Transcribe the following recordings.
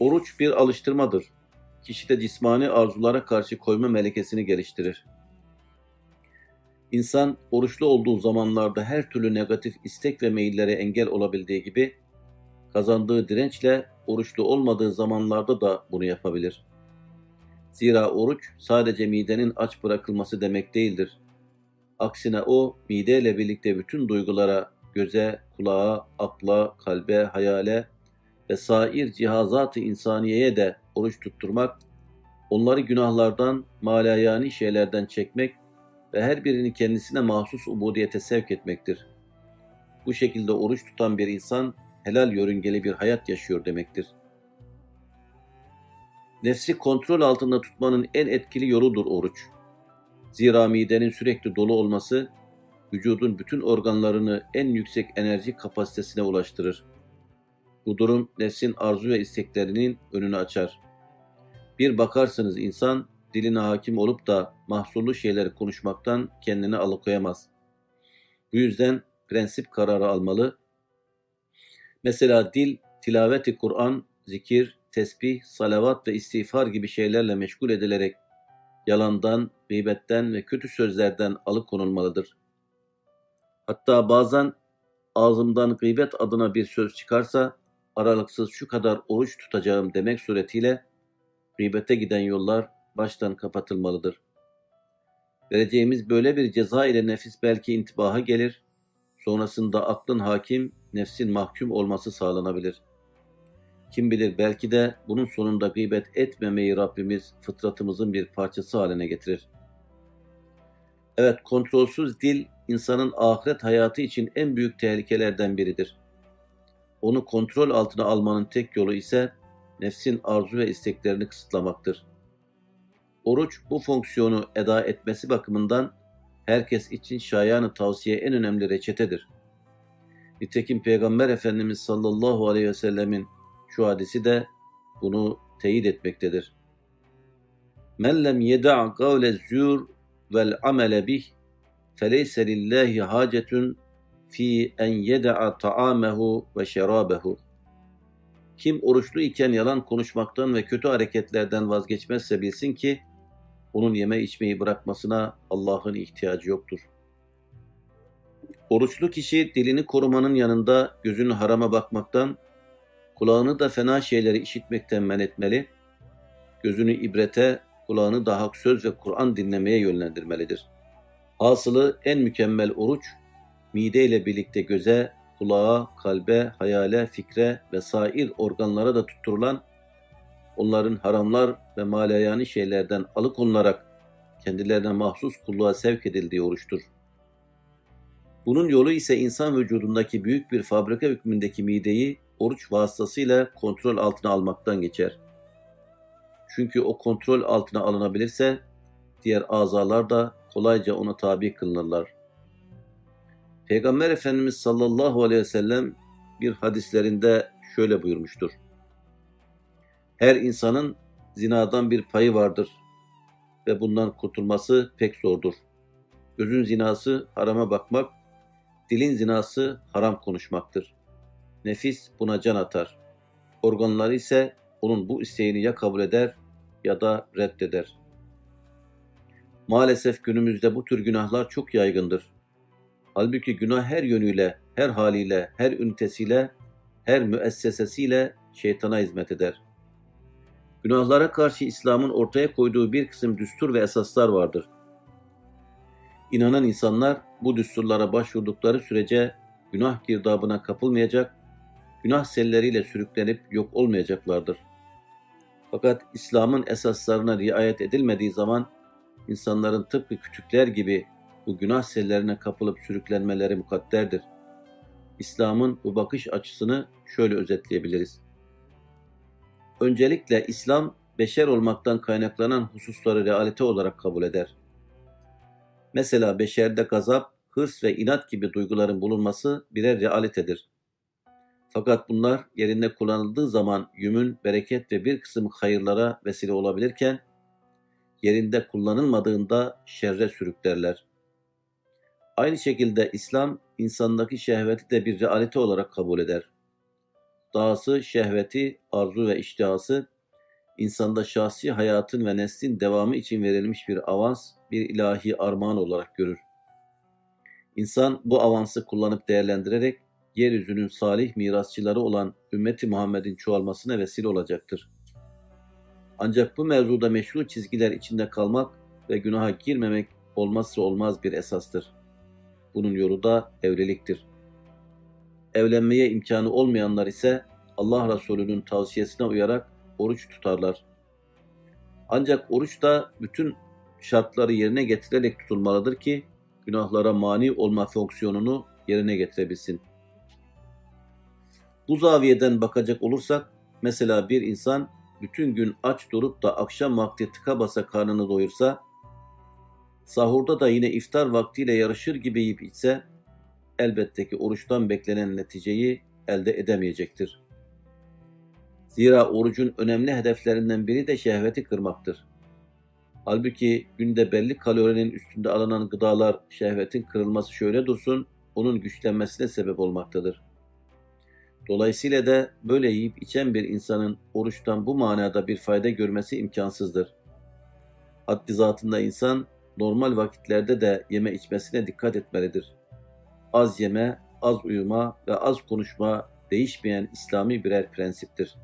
Oruç bir alıştırmadır. Kişide cismani arzulara karşı koyma melekesini geliştirir. İnsan oruçlu olduğu zamanlarda her türlü negatif istek ve meyillere engel olabildiği gibi kazandığı dirençle oruçlu olmadığı zamanlarda da bunu yapabilir. Zira oruç sadece midenin aç bırakılması demek değildir. Aksine o mideyle birlikte bütün duygulara, göze, kulağa, akla, kalbe, hayale ve sair cihazat-ı insaniyeye de oruç tutturmak, onları günahlardan, malayani şeylerden çekmek ve her birini kendisine mahsus ubudiyete sevk etmektir. Bu şekilde oruç tutan bir insan helal yörüngeli bir hayat yaşıyor demektir. Nefsi kontrol altında tutmanın en etkili yoludur oruç. Zira midenin sürekli dolu olması vücudun bütün organlarını en yüksek enerji kapasitesine ulaştırır. Bu durum nefsin arzu ve isteklerinin önünü açar. Bir bakarsınız insan diline hakim olup da mahsurlu şeyleri konuşmaktan kendini alıkoyamaz. Bu yüzden prensip kararı almalı. Mesela dil, tilaveti Kur'an, zikir, tesbih, salavat ve istiğfar gibi şeylerle meşgul edilerek yalandan, gıybetten ve kötü sözlerden alıkonulmalıdır. Hatta bazen ağzımdan gıybet adına bir söz çıkarsa aralıksız şu kadar oruç tutacağım demek suretiyle gıybete giden yollar baştan kapatılmalıdır. Vereceğimiz böyle bir ceza ile nefis belki intibaha gelir, sonrasında aklın hakim, nefsin mahkum olması sağlanabilir. Kim bilir belki de bunun sonunda gıybet etmemeyi Rabbimiz fıtratımızın bir parçası haline getirir. Evet kontrolsüz dil insanın ahiret hayatı için en büyük tehlikelerden biridir. Onu kontrol altına almanın tek yolu ise nefsin arzu ve isteklerini kısıtlamaktır. Oruç bu fonksiyonu eda etmesi bakımından herkes için şayanı tavsiye en önemli reçetedir. Nitekim Peygamber Efendimiz sallallahu aleyhi ve sellemin şu hadisi de bunu teyit etmektedir. Men lem yeda' kavle zür vel amele bih feleyse lillahi hacetun fi en yeda'a ta'amehu ve şerabehu. Kim oruçlu iken yalan konuşmaktan ve kötü hareketlerden vazgeçmezse bilsin ki onun yeme içmeyi bırakmasına Allah'ın ihtiyacı yoktur. Oruçlu kişi dilini korumanın yanında gözünü harama bakmaktan, kulağını da fena şeyleri işitmekten men etmeli, gözünü ibrete, kulağını da hak söz ve Kur'an dinlemeye yönlendirmelidir. Hasılı en mükemmel oruç, mide ile birlikte göze, kulağa, kalbe, hayale, fikre ve sair organlara da tutturulan onların haramlar ve malayani şeylerden alıkonularak kendilerine mahsus kulluğa sevk edildiği oruçtur. Bunun yolu ise insan vücudundaki büyük bir fabrika hükmündeki mideyi oruç vasıtasıyla kontrol altına almaktan geçer. Çünkü o kontrol altına alınabilirse diğer azalar da kolayca ona tabi kılınırlar. Peygamber Efendimiz sallallahu aleyhi ve sellem bir hadislerinde şöyle buyurmuştur. Her insanın zinadan bir payı vardır ve bundan kurtulması pek zordur. Gözün zinası harama bakmak, dilin zinası haram konuşmaktır. Nefis buna can atar. Organları ise onun bu isteğini ya kabul eder ya da reddeder. Maalesef günümüzde bu tür günahlar çok yaygındır. Halbuki günah her yönüyle, her haliyle, her ünitesiyle, her müessesesiyle şeytana hizmet eder. Günahlara karşı İslam'ın ortaya koyduğu bir kısım düstur ve esaslar vardır. İnanan insanlar bu düsturlara başvurdukları sürece günah girdabına kapılmayacak, günah selleriyle sürüklenip yok olmayacaklardır. Fakat İslam'ın esaslarına riayet edilmediği zaman insanların tıpkı küçükler gibi bu günah sellerine kapılıp sürüklenmeleri mukadderdir. İslam'ın bu bakış açısını şöyle özetleyebiliriz. Öncelikle İslam beşer olmaktan kaynaklanan hususları realite olarak kabul eder. Mesela beşerde gazap, hırs ve inat gibi duyguların bulunması birer realitedir. Fakat bunlar yerinde kullanıldığı zaman yümün, bereket ve bir kısım hayırlara vesile olabilirken, yerinde kullanılmadığında şerre sürüklerler. Aynı şekilde İslam, insandaki şehveti de bir realite olarak kabul eder. Dahası şehveti, arzu ve iştihası, insanda şahsi hayatın ve neslin devamı için verilmiş bir avans, bir ilahi armağan olarak görür. İnsan bu avansı kullanıp değerlendirerek yeryüzünün salih mirasçıları olan ümmeti Muhammed'in çoğalmasına vesile olacaktır. Ancak bu mevzuda meşru çizgiler içinde kalmak ve günaha girmemek olmazsa olmaz bir esastır. Bunun yolu da evliliktir. Evlenmeye imkanı olmayanlar ise Allah Resulü'nün tavsiyesine uyarak oruç tutarlar. Ancak oruç da bütün şartları yerine getirerek tutulmalıdır ki günahlara mani olma fonksiyonunu yerine getirebilsin. Bu zaviyeden bakacak olursak, mesela bir insan bütün gün aç durup da akşam vakti tıka basa karnını doyursa, sahurda da yine iftar vaktiyle yarışır gibi yiyip içse, elbette ki oruçtan beklenen neticeyi elde edemeyecektir. Zira orucun önemli hedeflerinden biri de şehveti kırmaktır. Halbuki günde belli kalorinin üstünde alınan gıdalar şehvetin kırılması şöyle dursun, onun güçlenmesine sebep olmaktadır. Dolayısıyla da böyle yiyip içen bir insanın oruçtan bu manada bir fayda görmesi imkansızdır. Haddi zatında insan normal vakitlerde de yeme içmesine dikkat etmelidir. Az yeme, az uyuma ve az konuşma değişmeyen İslami birer prensiptir.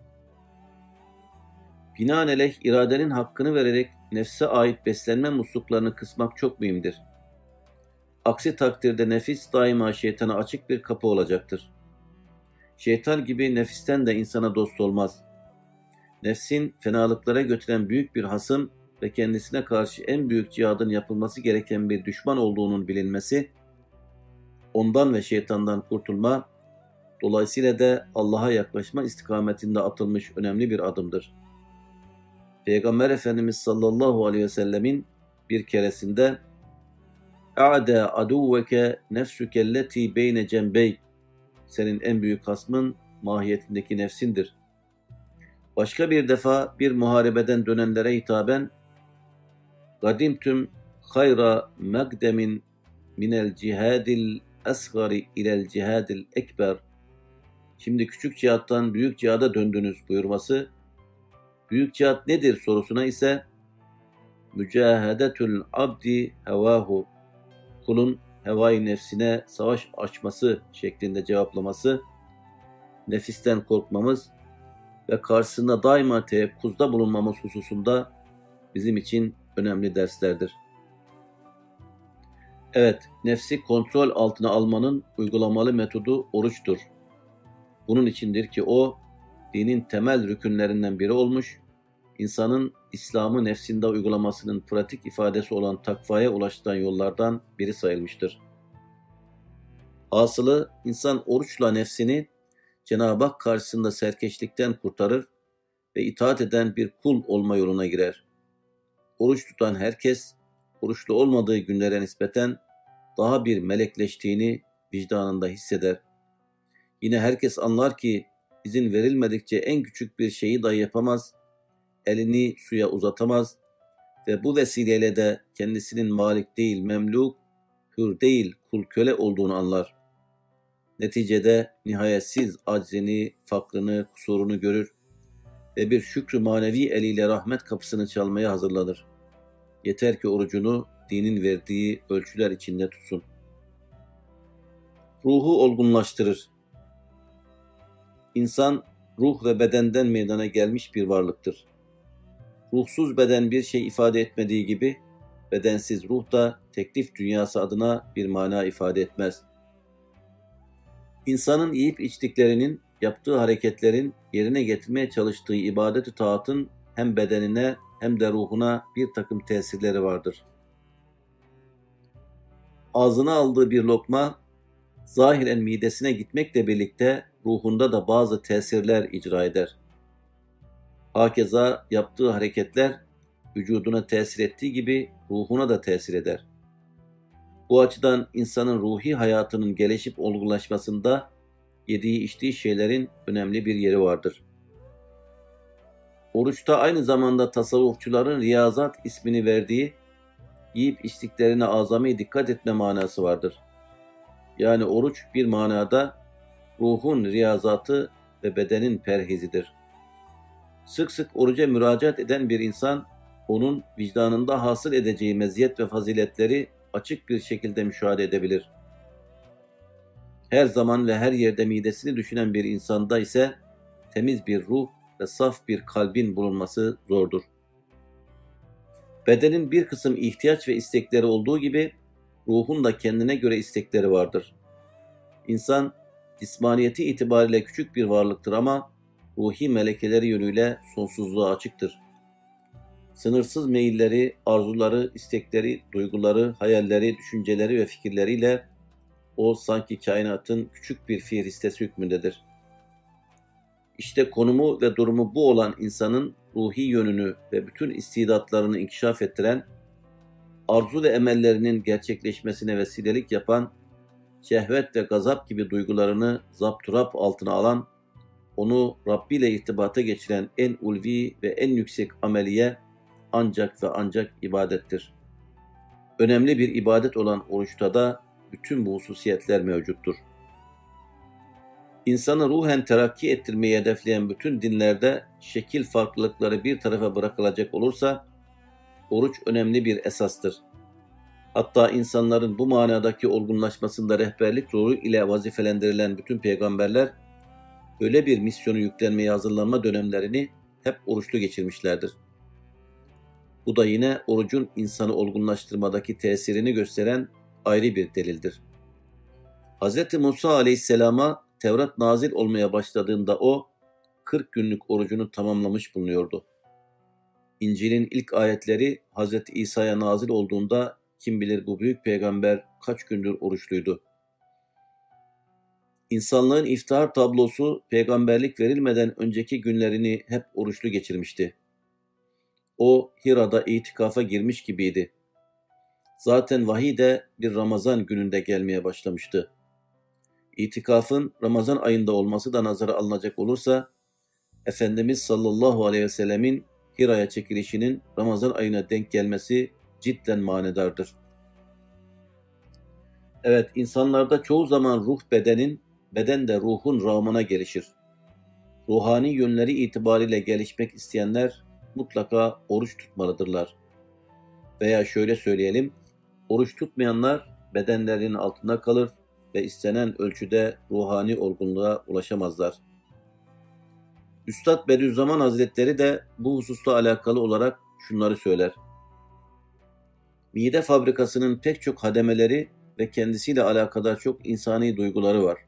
Binaenaleyh iradenin hakkını vererek nefse ait beslenme musluklarını kısmak çok mühimdir. Aksi takdirde nefis daima şeytana açık bir kapı olacaktır. Şeytan gibi nefisten de insana dost olmaz. Nefsin fenalıklara götüren büyük bir hasım ve kendisine karşı en büyük cihadın yapılması gereken bir düşman olduğunun bilinmesi, ondan ve şeytandan kurtulma, dolayısıyla da Allah'a yaklaşma istikametinde atılmış önemli bir adımdır. Peygamber Efendimiz sallallahu aleyhi ve sellemin bir keresinde اَعْدَى عَدُوَّكَ نَفْسُكَ الَّتِي بَيْنَ جَنْبَيْكَ senin en büyük hasmın mahiyetindeki nefsindir. Başka bir defa bir muharebeden dönenlere hitaben Gadimtüm hayra megdemin minel cihadil asgari ilel cihadil ekber Şimdi küçük cihattan büyük cihada döndünüz buyurması. Büyük cihat nedir sorusuna ise mücahedetül abdi hevahu. Kulun hevai nefsine savaş açması şeklinde cevaplaması, nefisten korkmamız ve karşısında daima teyakkuzda bulunmamız hususunda bizim için önemli derslerdir. Evet, nefsi kontrol altına almanın uygulamalı metodu oruçtur. Bunun içindir ki o, dinin temel rükünlerinden biri olmuş, insanın İslam'ı nefsinde uygulamasının pratik ifadesi olan takvaya ulaştıran yollardan biri sayılmıştır. Asılı insan oruçla nefsini Cenab-ı Hak karşısında serkeşlikten kurtarır ve itaat eden bir kul olma yoluna girer. Oruç tutan herkes oruçlu olmadığı günlere nispeten daha bir melekleştiğini vicdanında hisseder. Yine herkes anlar ki izin verilmedikçe en küçük bir şeyi dahi yapamaz elini suya uzatamaz ve bu vesileyle de kendisinin malik değil memluk, hür değil kul köle olduğunu anlar. Neticede nihayetsiz aczini, fakrını, kusurunu görür ve bir şükrü manevi eliyle rahmet kapısını çalmaya hazırlanır. Yeter ki orucunu dinin verdiği ölçüler içinde tutsun. Ruhu olgunlaştırır. İnsan ruh ve bedenden meydana gelmiş bir varlıktır. Ruhsuz beden bir şey ifade etmediği gibi bedensiz ruh da teklif dünyası adına bir mana ifade etmez. İnsanın yiyip içtiklerinin, yaptığı hareketlerin yerine getirmeye çalıştığı ibadet-ü taatın hem bedenine hem de ruhuna bir takım tesirleri vardır. Ağzına aldığı bir lokma zahiren midesine gitmekle birlikte ruhunda da bazı tesirler icra eder. Hakeza yaptığı hareketler vücuduna tesir ettiği gibi ruhuna da tesir eder. Bu açıdan insanın ruhi hayatının gelişip olgunlaşmasında yediği içtiği şeylerin önemli bir yeri vardır. Oruçta aynı zamanda tasavvufçuların riyazat ismini verdiği yiyip içtiklerine azami dikkat etme manası vardır. Yani oruç bir manada ruhun riyazatı ve bedenin perhizidir. Sık sık oruca müracaat eden bir insan, onun vicdanında hasıl edeceği meziyet ve faziletleri açık bir şekilde müşahede edebilir. Her zaman ve her yerde midesini düşünen bir insanda ise temiz bir ruh ve saf bir kalbin bulunması zordur. Bedenin bir kısım ihtiyaç ve istekleri olduğu gibi ruhun da kendine göre istekleri vardır. İnsan cismaniyeti itibariyle küçük bir varlıktır ama ruhi melekeleri yönüyle sonsuzluğa açıktır. Sınırsız meyilleri, arzuları, istekleri, duyguları, hayalleri, düşünceleri ve fikirleriyle o sanki kainatın küçük bir fiilistesi hükmündedir. İşte konumu ve durumu bu olan insanın ruhi yönünü ve bütün istidatlarını inkişaf ettiren, arzu ve emellerinin gerçekleşmesine vesilelik yapan, şehvet ve gazap gibi duygularını zapturap altına alan, onu Rabbi ile irtibata geçiren en ulvi ve en yüksek ameliye ancak ve ancak ibadettir. Önemli bir ibadet olan oruçta da bütün bu hususiyetler mevcuttur. İnsanı ruhen terakki ettirmeyi hedefleyen bütün dinlerde şekil farklılıkları bir tarafa bırakılacak olursa, oruç önemli bir esastır. Hatta insanların bu manadaki olgunlaşmasında rehberlik rolü ile vazifelendirilen bütün peygamberler, öyle bir misyonu yüklenmeye hazırlanma dönemlerini hep oruçlu geçirmişlerdir. Bu da yine orucun insanı olgunlaştırmadaki tesirini gösteren ayrı bir delildir. Hz. Musa aleyhisselama Tevrat nazil olmaya başladığında o 40 günlük orucunu tamamlamış bulunuyordu. İncil'in ilk ayetleri Hz. İsa'ya nazil olduğunda kim bilir bu büyük peygamber kaç gündür oruçluydu. İnsanlığın iftihar tablosu peygamberlik verilmeden önceki günlerini hep oruçlu geçirmişti. O Hira'da itikafa girmiş gibiydi. Zaten vahiy de bir Ramazan gününde gelmeye başlamıştı. İtikafın Ramazan ayında olması da nazara alınacak olursa, Efendimiz sallallahu aleyhi ve sellemin Hira'ya çekilişinin Ramazan ayına denk gelmesi cidden manedardır. Evet, insanlarda çoğu zaman ruh bedenin, beden de ruhun rağmına gelişir. Ruhani yönleri itibariyle gelişmek isteyenler mutlaka oruç tutmalıdırlar. Veya şöyle söyleyelim, oruç tutmayanlar bedenlerinin altında kalır ve istenen ölçüde ruhani olgunluğa ulaşamazlar. Üstad Bediüzzaman Hazretleri de bu hususla alakalı olarak şunları söyler. Mide fabrikasının pek çok hademeleri ve kendisiyle alakadar çok insani duyguları var.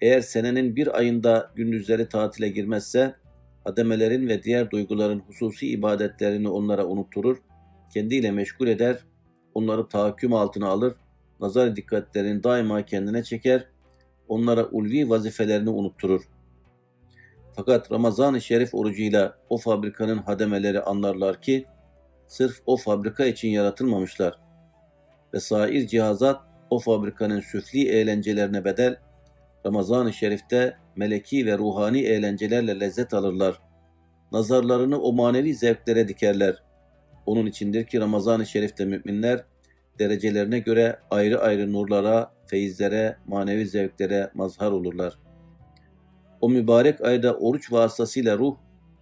Eğer senenin bir ayında gündüzleri tatile girmezse, hademelerin ve diğer duyguların hususi ibadetlerini onlara unutturur, kendiyle meşgul eder, onları tahakküm altına alır nazar dikkatlerini daima kendine çeker, onlara ulvi vazifelerini unutturur. Fakat Ramazan-ı Şerif orucuyla o fabrikanın hademeleri anlarlar ki, sırf o fabrika için yaratılmamışlar. Ve sair cihazat o fabrikanın süfli eğlencelerine bedel, Ramazan-ı Şerif'te meleki ve ruhani eğlencelerle lezzet alırlar. Nazarlarını o manevi zevklere dikerler. Onun içindir ki Ramazan-ı Şerif'te müminler derecelerine göre ayrı ayrı nurlara, feyizlere, manevi zevklere mazhar olurlar. O mübarek ayda oruç vasıtasıyla ruh,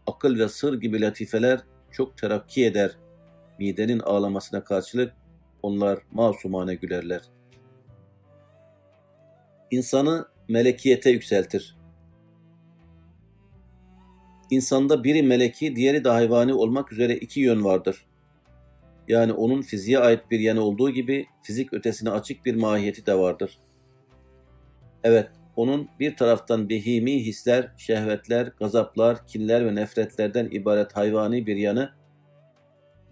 akıl ve sır gibi latifeler çok terakki eder. Midenin ağlamasına karşılık onlar masumane gülerler. İnsanı melekiyete yükseltir. İnsanda biri meleki, diğeri de hayvani olmak üzere iki yön vardır. Yani onun fiziğe ait bir yanı olduğu gibi fizik ötesine açık bir mahiyeti de vardır. Evet, onun bir taraftan behimi hisler, şehvetler, gazaplar, kinler ve nefretlerden ibaret hayvani bir yanı,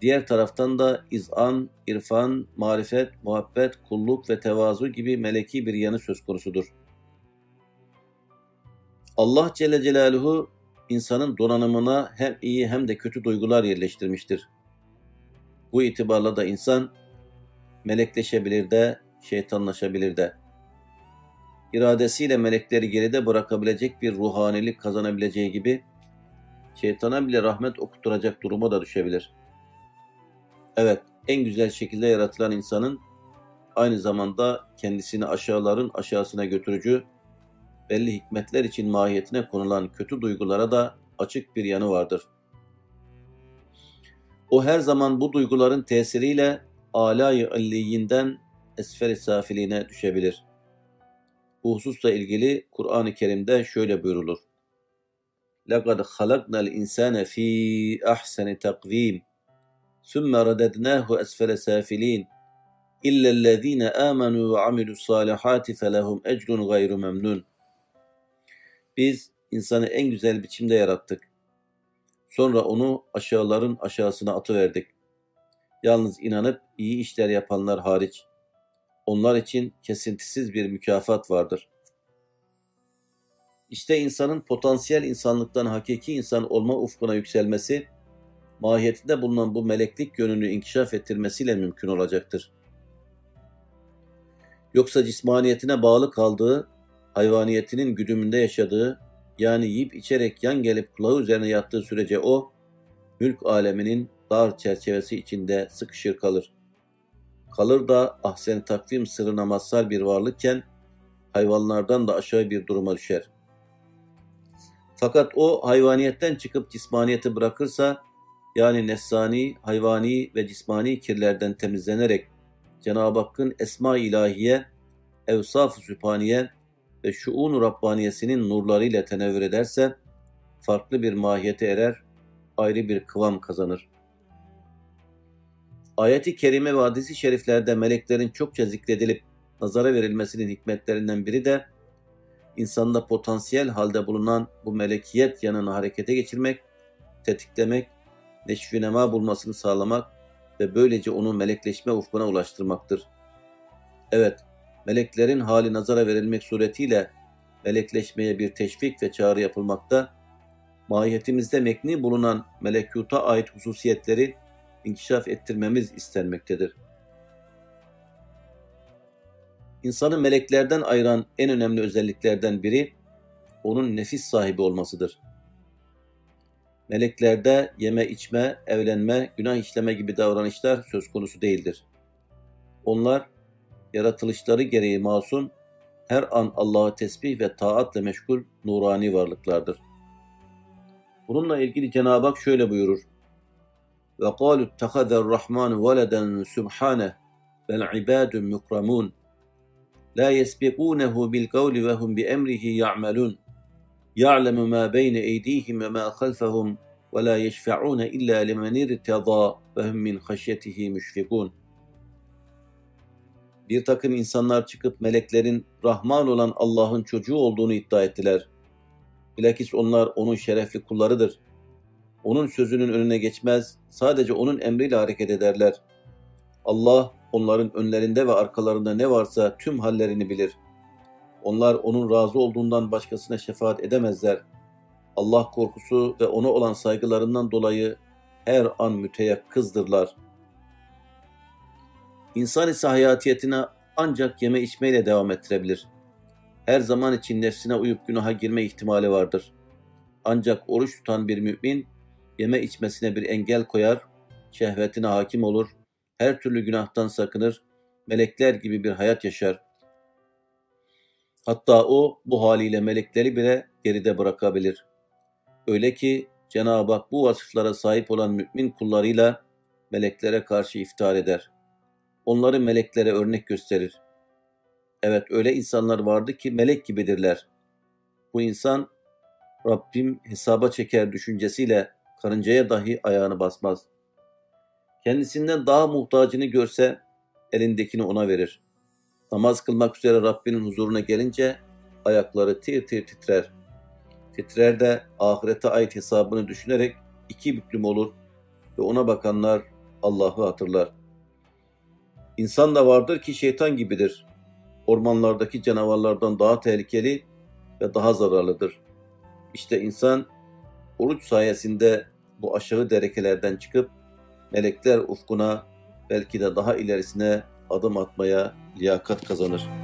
diğer taraftan da izan, irfan, marifet, muhabbet, kulluk ve tevazu gibi meleki bir yanı söz konusudur. Allah Celle Celaluhu insanın donanımına hem iyi hem de kötü duygular yerleştirmiştir. Bu itibarla da insan melekleşebilir de, şeytanlaşabilir de. İradesiyle melekleri geride bırakabilecek bir ruhanilik kazanabileceği gibi, şeytana bile rahmet okutturacak duruma da düşebilir. Evet, en güzel şekilde yaratılan insanın aynı zamanda kendisini aşağıların aşağısına götürücü, belli hikmetler için mahiyetine konulan kötü duygulara da açık bir yanı vardır. O her zaman bu duyguların tesiriyle alay-ı alliyinden esferi safiline düşebilir. Bu hususla ilgili Kur'an-ı Kerim'de şöyle buyurulur. لَقَدْ خَلَقْنَا الْاِنْسَانَ ف۪ي اَحْسَنِ تَقْو۪يمٍ ثُمَّ رَدَدْنَاهُ أَسْفَلَ سَافِل۪ينَ اِلَّا الَّذ۪ينَ آمَنُوا وَعَمِلُوا الصَّالِحَاتِ فَلَهُمْ اَجْرٌ غَيْرُ مَمْنُونَ Biz insanı en güzel biçimde yarattık Sonra onu aşağıların aşağısına atıverdik. Yalnız inanıp iyi işler yapanlar hariç. Onlar için kesintisiz bir mükafat vardır. İşte insanın potansiyel insanlıktan hakiki insan olma ufkuna yükselmesi, mahiyetinde bulunan bu meleklik yönünü inkişaf ettirmesiyle mümkün olacaktır. Yoksa cismaniyetine bağlı kaldığı, hayvaniyetinin güdümünde yaşadığı, yani yiyip içerek yan gelip kulağı üzerine yattığı sürece o, mülk aleminin dar çerçevesi içinde sıkışır kalır. Kalır da ahsen takvim sırrına mazhar bir varlıkken, hayvanlardan da aşağı bir duruma düşer. Fakat o hayvaniyetten çıkıp cismaniyeti bırakırsa, yani nefsani, hayvani ve cismani kirlerden temizlenerek Cenab-ı Hakk'ın esma ilahiye, evsaf-ı sübhaniye ve şuun-u Rabbaniyesinin nurlarıyla tenevvür ederse, farklı bir mahiyete erer, ayrı bir kıvam kazanır. Ayeti kerime ve hadisi şeriflerde meleklerin çokça zikredilip nazara verilmesinin hikmetlerinden biri de insanda potansiyel halde bulunan bu melekiyet yanını harekete geçirmek, tetiklemek, neşvinema bulmasını sağlamak ve böylece onu melekleşme ufkuna ulaştırmaktır. Evet, meleklerin hali nazara verilmek suretiyle melekleşmeye bir teşvik ve çağrı yapılmakta, mahiyetimizde mekni bulunan melekuta ait hususiyetleri inkişaf ettirmemiz istenmektedir. İnsanı meleklerden ayıran en önemli özelliklerden biri onun nefis sahibi olmasıdır. Meleklerde yeme içme, evlenme, günah işleme gibi davranışlar söz konusu değildir. Onlar yaratılışları gereği masum, her an Allah'ı tesbih ve taatla meşgul nurani varlıklardır. Bununla ilgili Cenab-ı Hak şöyle buyurur. وَقَالُوا اتَّخَذَ الرَّحْمَانُ وَلَدًا سُبْحَانَهُ بَلْ عِبَادٌ مُكْرَمُونَ لَا يَسْبِقُونَهُ بِالْقَوْلِ وَهُمْ بِأَمْرِهِ يَعْمَلُونَ يَعْلَمُ مَا بَيْنَ اَيْدِيهِمْ وَمَا خَلْفَهُمْ وَلَا يَشْفَعُونَ إِلَّا لِمَنِ ارْتَضَى وَهُمْ مِنْ خَشْيَتِهِ مُشْفِقُونَ bir takım insanlar çıkıp meleklerin Rahman olan Allah'ın çocuğu olduğunu iddia ettiler. Bilakis onlar onun şerefli kullarıdır. Onun sözünün önüne geçmez, sadece onun emriyle hareket ederler. Allah onların önlerinde ve arkalarında ne varsa tüm hallerini bilir. Onlar onun razı olduğundan başkasına şefaat edemezler. Allah korkusu ve ona olan saygılarından dolayı her an müteyakkızdırlar. İnsan ise hayatiyetine ancak yeme içmeyle devam ettirebilir. Her zaman için nefsine uyup günaha girme ihtimali vardır. Ancak oruç tutan bir mümin yeme içmesine bir engel koyar, şehvetine hakim olur, her türlü günahtan sakınır, melekler gibi bir hayat yaşar. Hatta o bu haliyle melekleri bile geride bırakabilir. Öyle ki Cenab-ı Hak bu vasıflara sahip olan mümin kullarıyla meleklere karşı iftihar eder. Onları meleklere örnek gösterir. Evet öyle insanlar vardı ki melek gibidirler. Bu insan Rabbim hesaba çeker düşüncesiyle karıncaya dahi ayağını basmaz. Kendisinden daha muhtacını görse elindekini ona verir. Namaz kılmak üzere Rabbinin huzuruna gelince ayakları tir tir titrer. Titrer de ahirete ait hesabını düşünerek iki büklüm olur ve ona bakanlar Allah'ı hatırlar. İnsan da vardır ki şeytan gibidir. Ormanlardaki canavarlardan daha tehlikeli ve daha zararlıdır. İşte insan oruç sayesinde bu aşağı derekelerden çıkıp melekler ufkuna belki de daha ilerisine adım atmaya liyakat kazanır.''